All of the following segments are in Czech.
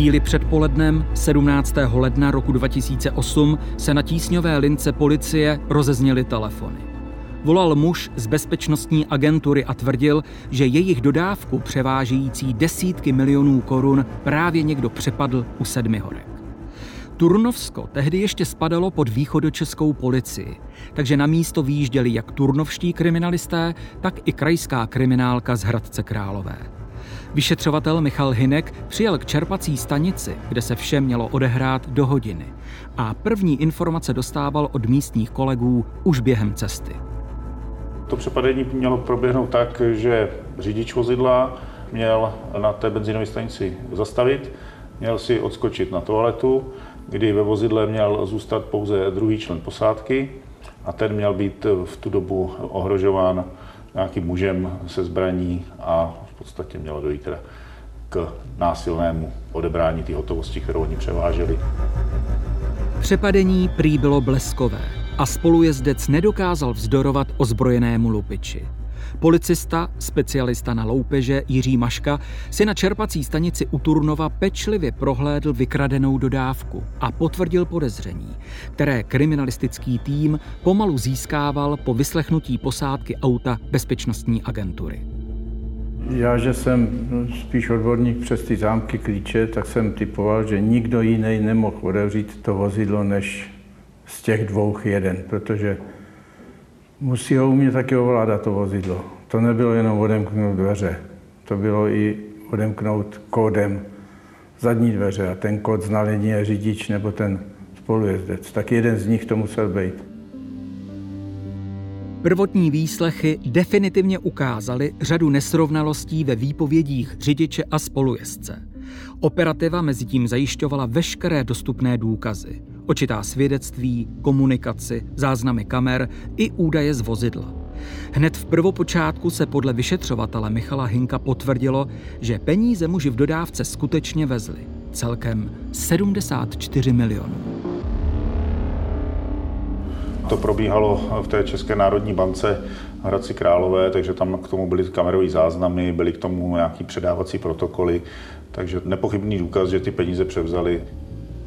Chvíli před polednem 17. ledna roku 2008 se na tísňové lince policie rozezněly telefony. Volal muž z bezpečnostní agentury a tvrdil, že jejich dodávku převážející desítky milionů korun právě někdo přepadl u Sedmihorek. Turnovsko tehdy ještě spadalo pod východočeskou policii, takže na místo výjížděli jak turnovští kriminalisté, tak i krajská kriminálka z Hradce Králové. Vyšetřovatel Michal Hinek přijel k čerpací stanici, kde se vše mělo odehrát do hodiny a první informace dostával od místních kolegů už během cesty. To přepadení mělo proběhnout tak, že řidič vozidla měl na té benzinové stanici zastavit, měl si odskočit na toaletu, kdy ve vozidle měl zůstat pouze druhý člen posádky a ten měl být v tu dobu ohrožován nějakým mužem se zbraní a podstatě mělo dojít teda k násilnému odebrání té hotovosti, kterou oni převáželi. Přepadení prý bylo bleskové a spolujezdec nedokázal vzdorovat ozbrojenému lupiči. Policista, specialista na loupeže Jiří Maška si na čerpací stanici u Turnova pečlivě prohlédl vykradenou dodávku a potvrdil podezření, které kriminalistický tým pomalu získával po vyslechnutí posádky auta bezpečnostní agentury. Já, že jsem spíš odborník přes ty zámky klíče, tak jsem typoval, že nikdo jiný nemohl otevřít to vozidlo než z těch dvou jeden, protože musí ho umět taky ovládat to vozidlo. To nebylo jenom odemknout dveře, to bylo i odemknout kódem zadní dveře a ten kód znal jedině řidič nebo ten spolujezdec. Tak jeden z nich to musel být. Prvotní výslechy definitivně ukázaly řadu nesrovnalostí ve výpovědích řidiče a spolujezdce. Operativa mezi tím zajišťovala veškeré dostupné důkazy. Očitá svědectví, komunikaci, záznamy kamer i údaje z vozidla. Hned v prvopočátku se podle vyšetřovatele Michala Hinka potvrdilo, že peníze muži v dodávce skutečně vezli. Celkem 74 milionů. To probíhalo v té České národní bance Hradci Králové, takže tam k tomu byly kamerové záznamy, byly k tomu nějaký předávací protokoly, takže nepochybný důkaz, že ty peníze převzali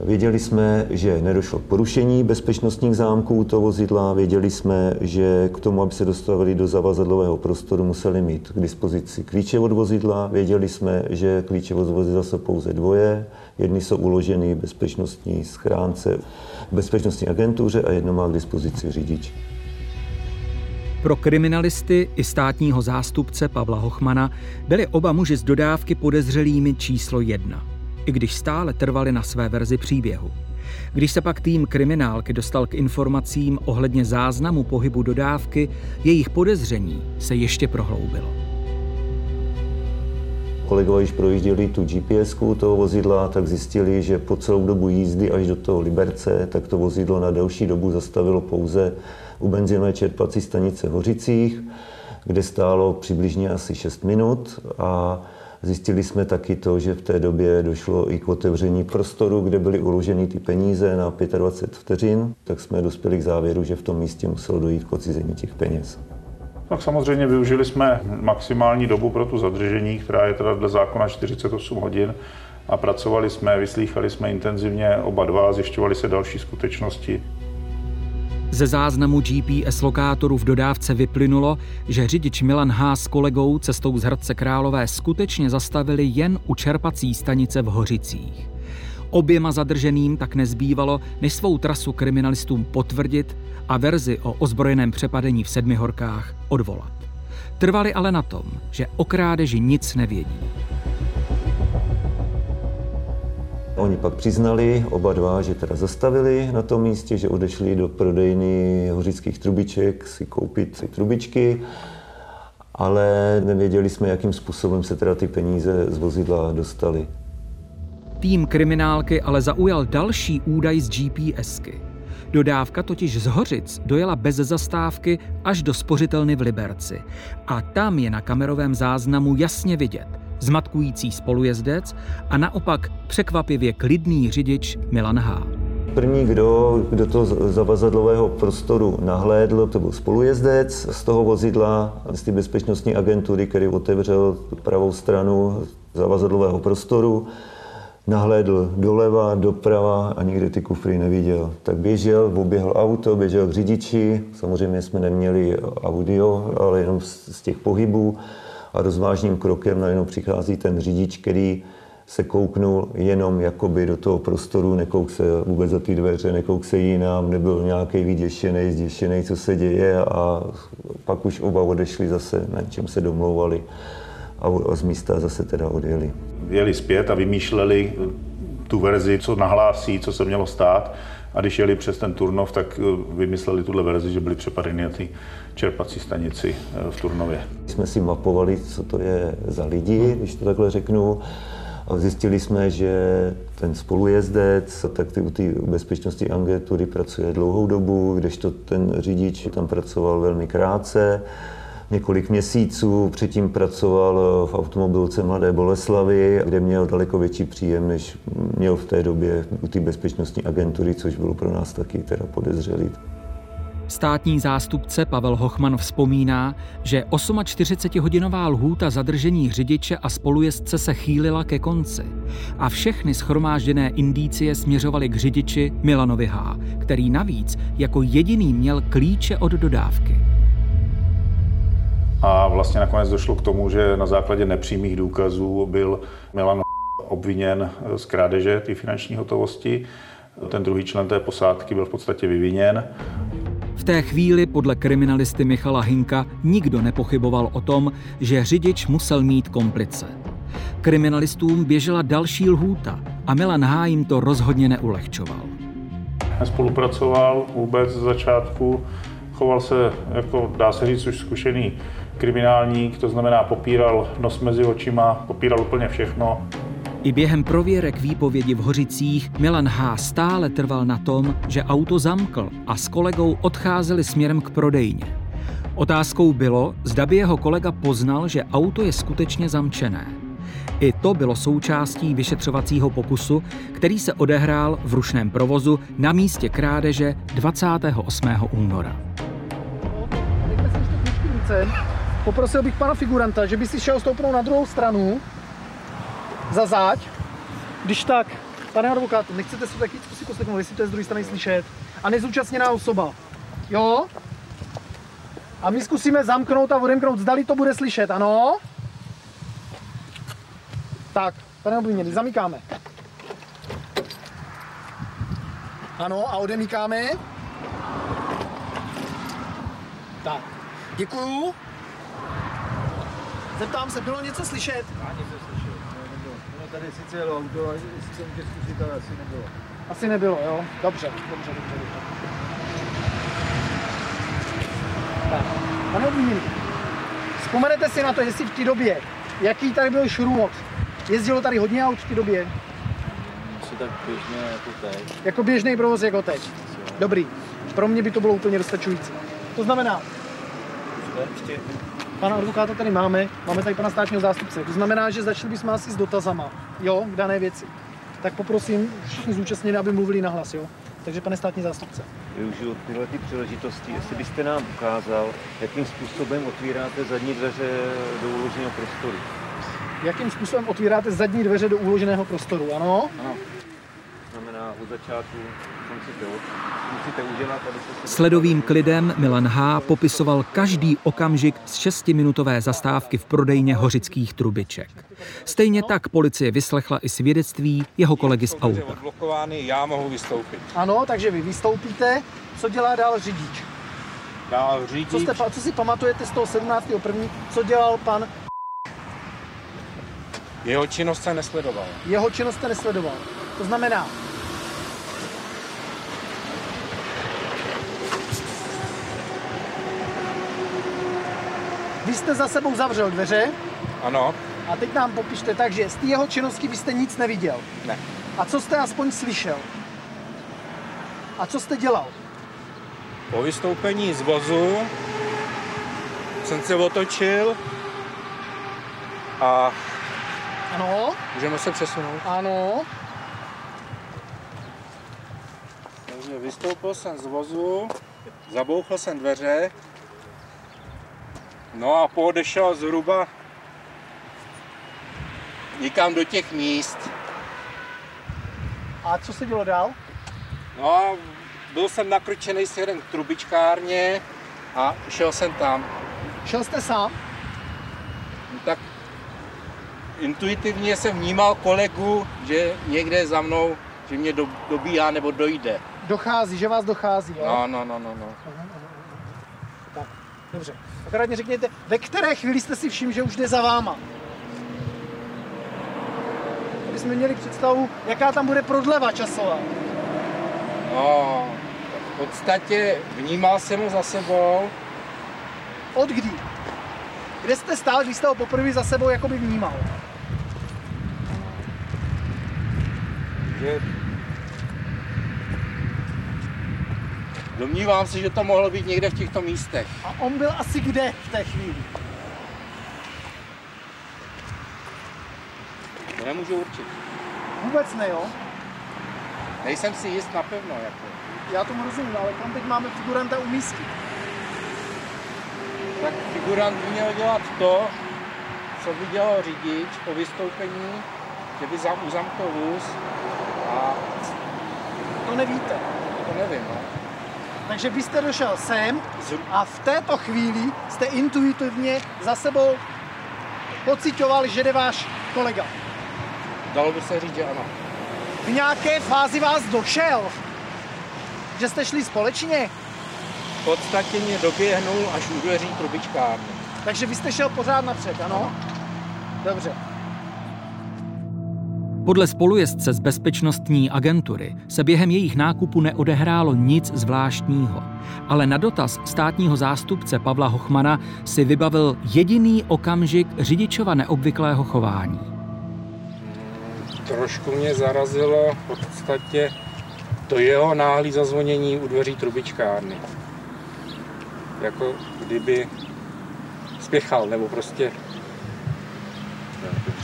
Věděli jsme, že nedošlo k porušení bezpečnostních zámků toho vozidla, věděli jsme, že k tomu, aby se dostavili do zavazadlového prostoru, museli mít k dispozici klíče od vozidla, věděli jsme, že klíče od vozidla jsou pouze dvoje, jedny jsou uloženy v bezpečnostní schránce v bezpečnostní agentuře a jedno má k dispozici řidič. Pro kriminalisty i státního zástupce Pavla Hochmana byli oba muži z dodávky podezřelými číslo jedna – i když stále trvali na své verzi příběhu. Když se pak tým kriminálky dostal k informacím ohledně záznamu pohybu dodávky, jejich podezření se ještě prohloubilo. Kolegové, když projížděli tu gps toho vozidla, tak zjistili, že po celou dobu jízdy až do toho Liberce, tak to vozidlo na delší dobu zastavilo pouze u benzinové čerpací stanice Hořicích, kde stálo přibližně asi 6 minut a Zjistili jsme taky to, že v té době došlo i k otevření prostoru, kde byly uloženy ty peníze na 25 vteřin, tak jsme dospěli k závěru, že v tom místě muselo dojít k odcizení těch peněz. Tak samozřejmě využili jsme maximální dobu pro tu zadržení, která je teda dle zákona 48 hodin a pracovali jsme, vyslýchali jsme intenzivně oba dva, zjišťovali se další skutečnosti. Ze záznamu GPS lokátoru v dodávce vyplynulo, že řidič Milan H. s kolegou cestou z Hradce Králové skutečně zastavili jen u čerpací stanice v Hořicích. Oběma zadrženým tak nezbývalo, než svou trasu kriminalistům potvrdit a verzi o ozbrojeném přepadení v Sedmihorkách odvolat. Trvali ale na tom, že o krádeži nic nevědí. Oni pak přiznali oba dva, že teda zastavili na tom místě, že odešli do prodejny hořických trubiček si koupit si trubičky, ale nevěděli jsme, jakým způsobem se teda ty peníze z vozidla dostaly. Tým kriminálky ale zaujal další údaj z GPSky. Dodávka totiž z Hořic dojela bez zastávky až do spořitelny v Liberci. A tam je na kamerovém záznamu jasně vidět – zmatkující spolujezdec a naopak překvapivě klidný řidič Milan H. První, kdo do toho zavazadlového prostoru nahlédl, to byl spolujezdec z toho vozidla, z té bezpečnostní agentury, který otevřel pravou stranu zavazadlového prostoru. nahlédl doleva, doprava a nikde ty kufry neviděl. Tak běžel, oběhl auto, běžel k řidiči, samozřejmě jsme neměli audio, ale jenom z těch pohybů a rozvážným krokem najednou přichází ten řidič, který se kouknul jenom jakoby do toho prostoru, nekouk se vůbec za ty dveře, nekouk se jinam, nebyl nějaký vyděšený, zděšený, co se děje a pak už oba odešli zase, na čem se domlouvali a z místa zase teda odjeli. Jeli zpět a vymýšleli tu verzi, co nahlásí, co se mělo stát. A když jeli přes ten Turnov, tak eh, vymysleli tuhle verzi, že byli přepadeni na ty čerpací stanici eh, v Turnově. Jsme si mapovali, co to je za lidi, když to takhle řeknu. A zjistili jsme, že ten spolujezdec, tak ty u té bezpečnosti agentury pracuje dlouhou dobu, kdežto ten řidič tam pracoval velmi krátce několik měsíců. Předtím pracoval v automobilce Mladé Boleslavy, kde měl daleko větší příjem, než měl v té době u té bezpečnostní agentury, což bylo pro nás taky teda podezřelý. Státní zástupce Pavel Hochman vzpomíná, že 48-hodinová lhůta zadržení řidiče a spolujezdce se chýlila ke konci a všechny schromážděné indície směřovaly k řidiči Milanovi H., který navíc jako jediný měl klíče od dodávky. A vlastně nakonec došlo k tomu, že na základě nepřímých důkazů byl Milan obviněn z krádeže té finanční hotovosti. Ten druhý člen té posádky byl v podstatě vyviněn. V té chvíli podle kriminalisty Michala Hinka nikdo nepochyboval o tom, že řidič musel mít komplice. Kriminalistům běžela další lhůta a Milan H. jim to rozhodně neulehčoval. Spolupracoval vůbec z začátku, choval se jako, dá se říct, už zkušený kriminálník, to znamená popíral nos mezi očima, popíral úplně všechno. I během prověrek výpovědi v Hořicích Milan H. stále trval na tom, že auto zamkl a s kolegou odcházeli směrem k prodejně. Otázkou bylo, zda by jeho kolega poznal, že auto je skutečně zamčené. I to bylo součástí vyšetřovacího pokusu, který se odehrál v rušném provozu na místě krádeže 28. února. Poprosil bych pana figuranta, že by si šel stoupnout na druhou stranu, za záď. Když tak, pane advokát, nechcete se taky zkusit poslechnout, jestli to je z druhé strany slyšet. A nezúčastněná osoba. Jo? A my zkusíme zamknout a odemknout, zdali to bude slyšet, ano? Tak, pane obviněný, zamykáme. Ano, a odemykáme. Tak, děkuju. Zeptám se, bylo něco slyšet? Ani se slyšet. No, ono tady sice jelo auto, ale jestli se může zkusit, ale asi nebylo. Asi nebylo, jo? Dobře, dobře, dobře. dobře. Tak, pane obviněný, vzpomenete si na to, jestli v té době, jaký tady byl šrumot? Jezdilo tady hodně aut v té době? Asi tak běžně jako teď. Jako běžný provoz jako teď? Dobrý. Pro mě by to bylo úplně dostačující. To znamená, Ještě pana advokáta tady máme, máme tady pana státního zástupce. To znamená, že začali bychom asi s dotazama, jo, k dané věci. Tak poprosím všichni zúčastněné, aby mluvili nahlas, jo. Takže pane státní zástupce. Využiju tyhle ty příležitosti, jestli byste nám ukázal, jakým způsobem otvíráte zadní dveře do uloženého prostoru. Jakým způsobem otvíráte zadní dveře do uloženého prostoru, ano? ano. Znamená od začátku, co se... Sledovým klidem Milan H. popisoval každý okamžik z šestiminutové zastávky v prodejně hořických trubiček. Stejně tak policie vyslechla i svědectví jeho kolegy z auta. já mohu vystoupit. Ano, takže vy vystoupíte. Co dělá dál řidič? Dál Co, řidič, jste, pa- co si pamatujete z toho 17. první? Co dělal pan? jeho činnost se nesledoval. Jeho činnost jste nesledoval. To znamená, vy jste za sebou zavřel dveře Ano, a teď nám popište tak, že z té jeho činnosti vy jste nic neviděl. ne. A co jste aspoň slyšel? A co jste dělal? Po vystoupení z vozu jsem se otočil a Ano, můžeme se přesunout. ano, Takže vystoupil jsem z vozu, zabouchl jsem dveře, no a poodešel zhruba někam do těch míst. A co se dělo dál? No a byl jsem nakročený směrem k trubičkárně a šel jsem tam. Šel jste sám? No tak intuitivně jsem vnímal kolegu, že někde za mnou, že mě do, dobíhá nebo dojde. Dochází, že vás dochází, jo? No, no, no, no, no. Tak, dobře. Akorát mě řekněte, ve které chvíli jste si všiml, že už jde za váma? Aby jsme měli představu, jaká tam bude prodleva časová. No, v podstatě vnímal jsem ho za sebou, Od kdy? Kde jste stál, když jste ho poprvé za sebou jakoby vnímal? že domnívám se, že to mohlo být někde v těchto místech. A on byl asi kde v té chvíli? To nemůžu určit. Vůbec ne, jo? Nejsem si jist napevno, jako. Já tomu rozumím, ale kam teď máme figuranta umístit? Tak figurant by měl dělat to, co dělal řidič po vystoupení, že by zam, uzamkl vůz a To nevíte. to nevím, no. Takže vy jste došel sem a v této chvíli jste intuitivně za sebou pocitoval, že jde váš kolega. Dalo by se říct, že ano. V nějaké fázi vás došel, že jste šli společně, V podstatě mě doběhnul až u dveří trubičkárny. takže vy jste šel pořád napřed, ano? Dobře. Podle spolujezdce z bezpečnostní agentury se během jejich nákupu neodehrálo nic zvláštního, ale na dotaz státního zástupce Pavla Hochmana si vybavil jediný okamžik řidičova neobvyklého chování. Trošku mě zarazilo v podstatě to jeho náhlý zazvonění u dveří trubičkárny. Jako kdyby spěchal, nebo prostě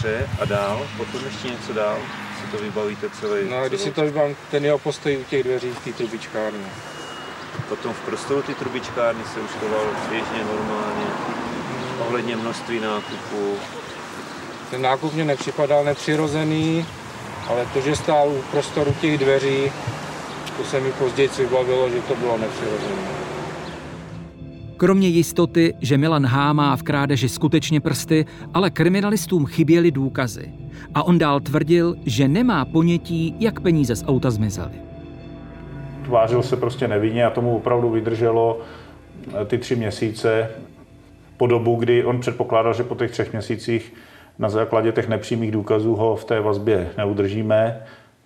Dobře, a dál? Potom ještě něco dál? Si to vybavíte celý? No a když si to vybavím, ten jeho postoj u těch dveří v té trubičkárně. Potom v prostoru ty trubičkárny se už choval běžně, normálně. Ohledně množství nákupů. Ten nákup mě nepřipadal nepřirozený, ale to, že stál u prostoru těch dveří, to se mi později vybavilo, že to bylo nepřirozené. Kromě jistoty, že Milan H. má v krádeži skutečně prsty, ale kriminalistům chyběly důkazy. A on dál tvrdil, že nemá ponětí, jak peníze z auta zmizely. Tvářil se prostě nevinně a tomu opravdu vydrželo eh, ty tři měsíce po dobu, kdy on předpokládal, že po těch třech měsících na základě těch nepřímých důkazů ho v té vazbě neudržíme,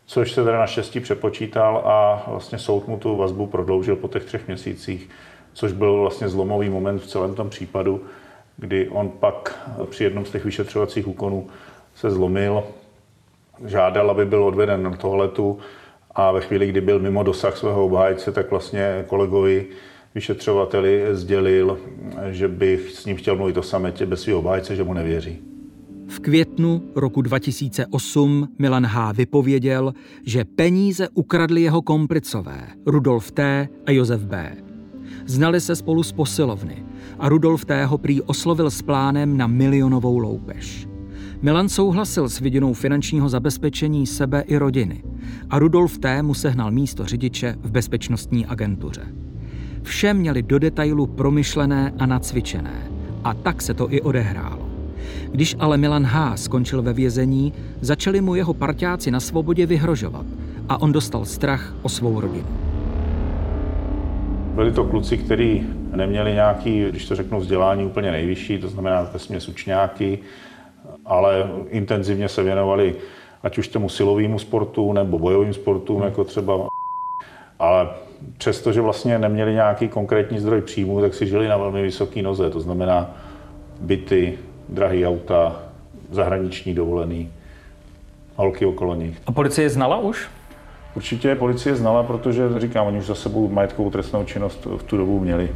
což se teda naštěstí přepočítal a vlastně soud mu tu vazbu prodloužil po těch třech měsících, což byl vlastně zlomový moment v celém tom případu, kdy on pak při jednom z těch vyšetřovacích úkonů se zlomil, žádal, aby byl odveden na toaletu a ve chvíli, kdy byl mimo dosah svého obhájce, tak vlastně kolegovi vyšetřovateli sdělil, že bych s ním chtěl mluvit o sametě bez svého obhájce, že mu nevěří. V květnu roku 2008 Milan H. vypověděl, že peníze ukradli jeho komplicové Rudolf T. a Josef B. Znali se spolu z posilovny a Rudolf T. ho prý oslovil s plánem na milionovou loupež. Milan souhlasil s vidinou finančního zabezpečení sebe i rodiny a Rudolf T. mu sehnal místo řidiče v bezpečnostní agentuře. Vše měli do detailu promyšlené a nacvičené a tak se to i odehrálo. Když ale Milan H. skončil ve vězení, začali mu jeho parťáci na svobodě vyhrožovat a on dostal strach o svou rodinu. Byli to kluci, kteří neměli nějaký, když to řeknu, vzdělání úplně nejvyšší, to znamená vesměs učňáky, ale intenzivně se věnovali ať už tomu silovému sportu nebo bojovým sportům, jako třeba ale přesto, že vlastně neměli nějaký konkrétní zdroj příjmu, tak si žili na velmi vysoké noze. To znamená byty, drahé auta, zahraniční dovolený, holky okolo nich. A policie znala už? Určitě policie znala, protože říkám, oni už za sebou majetkovou trestnou činnost v tu dobu měli.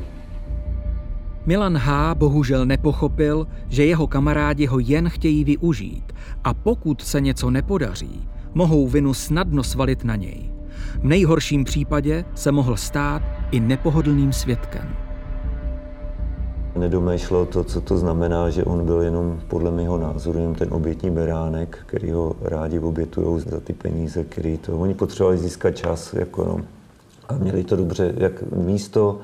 Milan H. bohužel nepochopil, že jeho kamarádi ho jen chtějí využít a pokud se něco nepodaří, mohou vinu snadno svalit na něj. V nejhorším případě se mohl stát i nepohodlným svědkem. Nedomýšlel to, co to znamená, že on byl jenom, podle mého názoru, jenom ten obětní beránek, který ho rádi obětují za ty peníze, který to... Oni potřebovali získat čas, jako no, a měli to dobře, jak místo,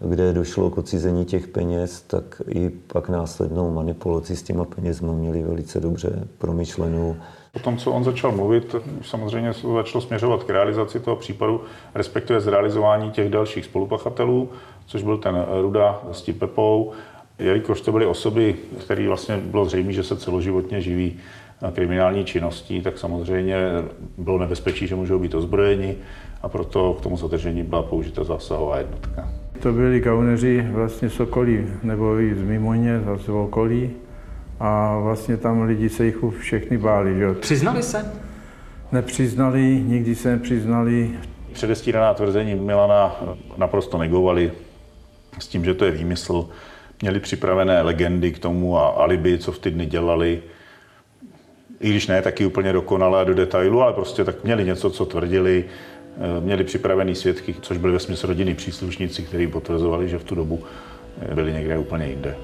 kde došlo k odcizení těch peněz, tak i pak následnou manipulaci s těma penězma měli velice dobře promyšlenou. Po tom, co on začal mluvit, samozřejmě začalo směřovat k realizaci toho případu, respektive zrealizování těch dalších spolupachatelů, což byl ten Ruda s tím Pepou, jelikož to byly osoby, které vlastně bylo zřejmé, že se celoživotně živí kriminální činností, tak samozřejmě bylo nebezpečí, že můžou být ozbrojeni a proto k tomu zadržení byla použita zásahová jednotka. To byli gauneři vlastně z okolí, nebo i z Mimoně, z okolí. A vlastně tam lidi se jich všechny báli. Že? Přiznali se? Nepřiznali, nikdy se nepřiznali. Předestíraná tvrzení Milana naprosto negovali s tím, že to je výmysl. Měli připravené legendy k tomu a alibi, co v ty dny dělali. I když ne taky úplně dokonale do detailu, ale prostě tak měli něco, co tvrdili. Měli připravený svědky, což byli ve smyslu rodiny příslušníci, kteří potvrzovali, že v tu dobu byli někde úplně jinde.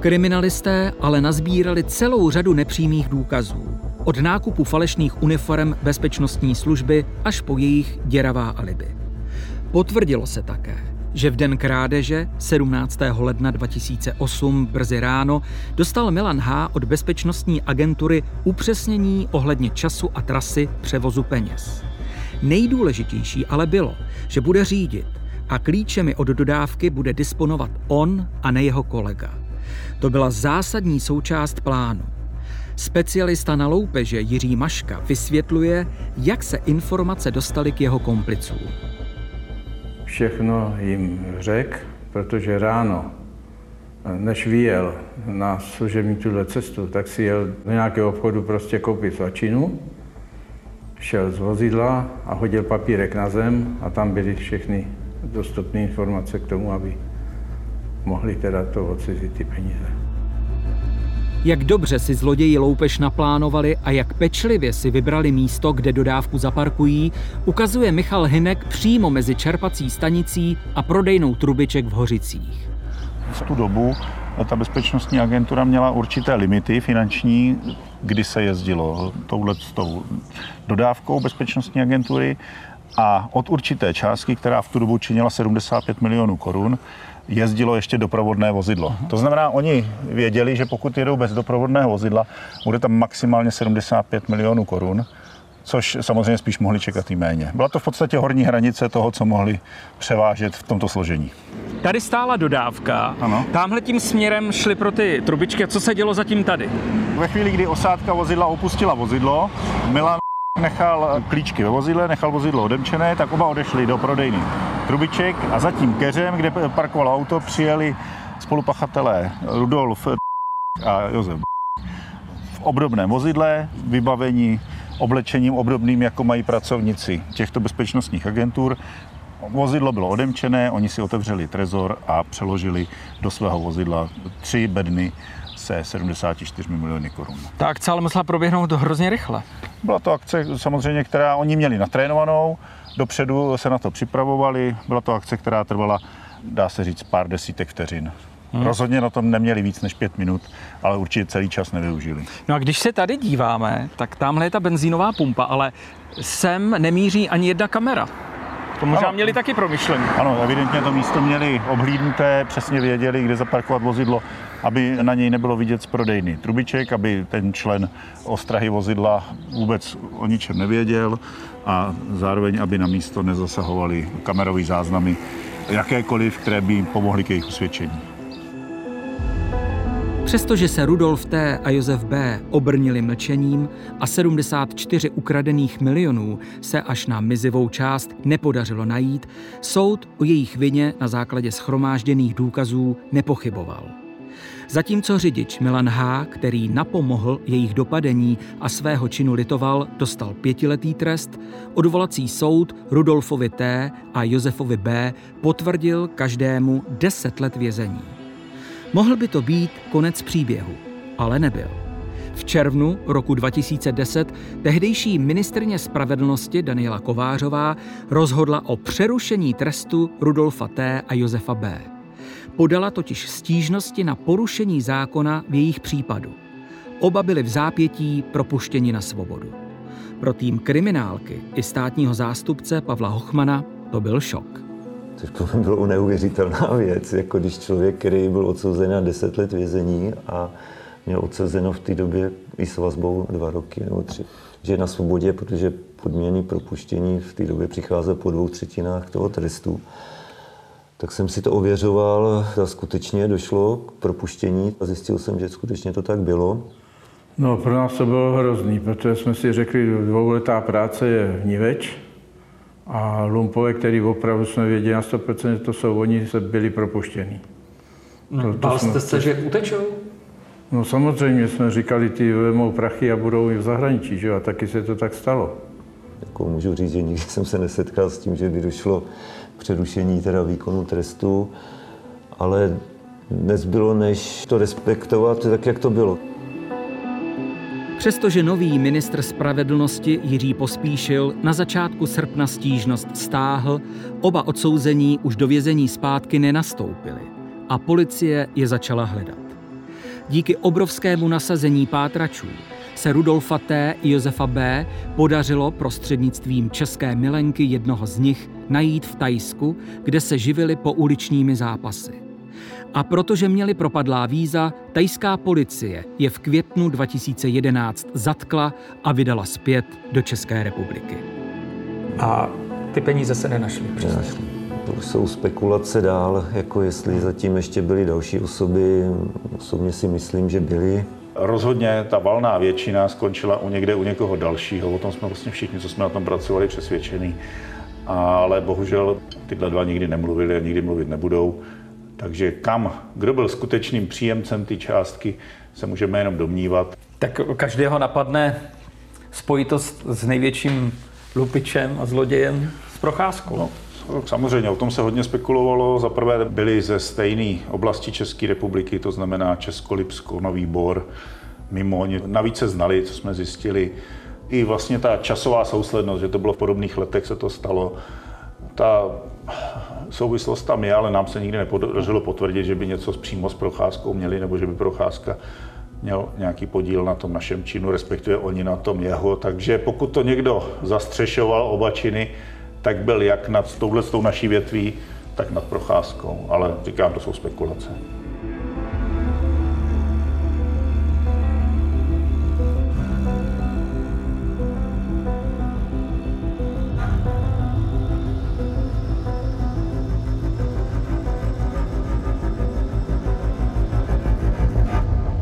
Kriminalisté ale nazbírali celou řadu nepřímých důkazů. Od nákupu falešných uniform bezpečnostní služby až po jejich děravá alibi. Potvrdilo se také, že v den krádeže 17. ledna 2008 brzy ráno dostal Milan H. od bezpečnostní agentury upřesnění ohledně času a trasy převozu peněz. Nejdůležitější ale bylo, že bude řídit a klíčemi od dodávky bude disponovat on a ne jeho kolega. To byla zásadní součást plánu. Specialista na loupeže Jiří Maška vysvětluje, jak se informace dostaly k jeho komplicům. Všechno jim řekl, protože ráno, než vyjel na služební tuhle cestu, tak si jel do nějakého obchodu prostě koupit svačinu, šel z vozidla a hodil papírek na zem a tam byly všechny dostupné informace k tomu, aby mohli teda to odcizit ty peníze. Jak dobře si zloději loupež naplánovali a jak pečlivě si vybrali místo, kde dodávku zaparkují, ukazuje Michal Hinek přímo mezi čerpací stanicí a prodejnou trubiček v Hořicích. V tu dobu ta bezpečnostní agentura měla určité limity finanční, kdy se jezdilo touhle tou dodávkou bezpečnostní agentury a od určité částky, která v tu dobu činila 75 milionů korun, jezdilo ještě doprovodné vozidlo. To znamená, oni věděli, že pokud jedou bez doprovodného vozidla, bude tam maximálně 75 milionů korun, což samozřejmě spíš mohli čekat i méně. Byla to v podstatě horní hranice toho, co mohli převážet v tomto složení. Tady stála dodávka. Ano. Tamhle tím směrem šli pro ty trubičky. Co se dělo zatím tady? Ve chvíli, kdy osádka vozidla opustila vozidlo, Milan nechal klíčky ve vozidle, nechal vozidlo odemčené, tak oba odešli do prodejny trubiček a za tím keřem, kde parkovalo auto, přijeli spolupachatelé Rudolf a Josef v obdobném vozidle, vybavení oblečením obdobným, jako mají pracovníci těchto bezpečnostních agentur. Vozidlo bylo odemčené, oni si otevřeli trezor a přeložili do svého vozidla tři bedny se 74 miliony korun. Ta akce ale musela proběhnout hrozně rychle. Byla to akce samozřejmě, která oni měli natrénovanou, dopředu se na to připravovali. Byla to akce, která trvala, dá se říct, pár desítek vteřin. Hmm. Rozhodně na tom neměli víc než pět minut, ale určitě celý čas nevyužili. No a když se tady díváme, tak tamhle je ta benzínová pumpa, ale sem nemíří ani jedna kamera. To možná ano. měli taky promyšlení. Ano, evidentně to místo měli obhlídnuté, přesně věděli, kde zaparkovat vozidlo, aby na něj nebylo vidět z prodejny trubiček, aby ten člen ostrahy vozidla vůbec o ničem nevěděl a zároveň, aby na místo nezasahovali kamerové záznamy jakékoliv, které by pomohly k jejich usvědčení. Přestože se Rudolf T. a Josef B. obrnili mlčením a 74 ukradených milionů se až na mizivou část nepodařilo najít, soud o jejich vině na základě schromážděných důkazů nepochyboval. Zatímco řidič Milan H., který napomohl jejich dopadení a svého činu litoval, dostal pětiletý trest, odvolací soud Rudolfovi T. a Josefovi B. potvrdil každému deset let vězení. Mohl by to být konec příběhu, ale nebyl. V červnu roku 2010 tehdejší ministrně spravedlnosti Daniela Kovářová rozhodla o přerušení trestu Rudolfa T. a Josefa B. Podala totiž stížnosti na porušení zákona v jejich případu. Oba byli v zápětí propuštěni na svobodu. Pro tým kriminálky i státního zástupce Pavla Hochmana to byl šok. Což mě bylo neuvěřitelná věc, jako když člověk, který byl odsouzen na 10 let vězení a měl odsouzeno v té době i s vazbou dva roky nebo tři, že je na svobodě, protože podměný propuštění v té době přicházel po dvou třetinách toho trestu. Tak jsem si to ověřoval a skutečně došlo k propuštění a zjistil jsem, že skutečně to tak bylo. No, pro nás to bylo hrozný, protože jsme si řekli, dvouletá práce je vníveč a lumpové, který opravdu jsme věděli na 100%, že to jsou oni, se byli propuštěni. No, to, to Bál jste se, že utečou? No samozřejmě jsme říkali, ty vezmou prachy a budou i v zahraničí, že? a taky se to tak stalo. Jako můžu říct, že nikdy jsem se nesetkal s tím, že by došlo k přerušení teda výkonu trestu, ale nezbylo než to respektovat tak, jak to bylo. Přestože nový ministr spravedlnosti Jiří Pospíšil na začátku srpna stížnost stáhl, oba odsouzení už do vězení zpátky nenastoupili a policie je začala hledat. Díky obrovskému nasazení pátračů se Rudolfa T. i Josefa B. podařilo prostřednictvím české milenky jednoho z nich najít v Tajsku, kde se živili po uličními zápasy. A protože měli propadlá víza, tajská policie je v květnu 2011 zatkla a vydala zpět do České republiky. A ty peníze se nenašly. Nenašly. To už jsou spekulace dál, jako jestli zatím ještě byly další osoby. Osobně si myslím, že byly. Rozhodně ta valná většina skončila u někde u někoho dalšího. O tom jsme vlastně všichni, co jsme na tom pracovali, přesvědčení. Ale bohužel tyhle dva nikdy nemluvili a nikdy mluvit nebudou. Takže kam, kdo byl skutečným příjemcem té částky, se můžeme jenom domnívat. Tak každého napadne spojitost s největším lupičem a zlodějem s procházkou. No, samozřejmě, o tom se hodně spekulovalo. Za prvé byli ze stejné oblasti České republiky, to znamená Českolipsko, Nový Bor, Mimoň. Navíc se znali, co jsme zjistili. I vlastně ta časová souslednost, že to bylo v podobných letech, se to stalo. Ta souvislost tam je, ale nám se nikdy nepodařilo potvrdit, že by něco přímo s procházkou měli, nebo že by procházka měl nějaký podíl na tom našem činu, respektive oni na tom jeho. Takže pokud to někdo zastřešoval oba činy, tak byl jak nad touhle naší větví, tak nad procházkou. Ale říkám, to jsou spekulace.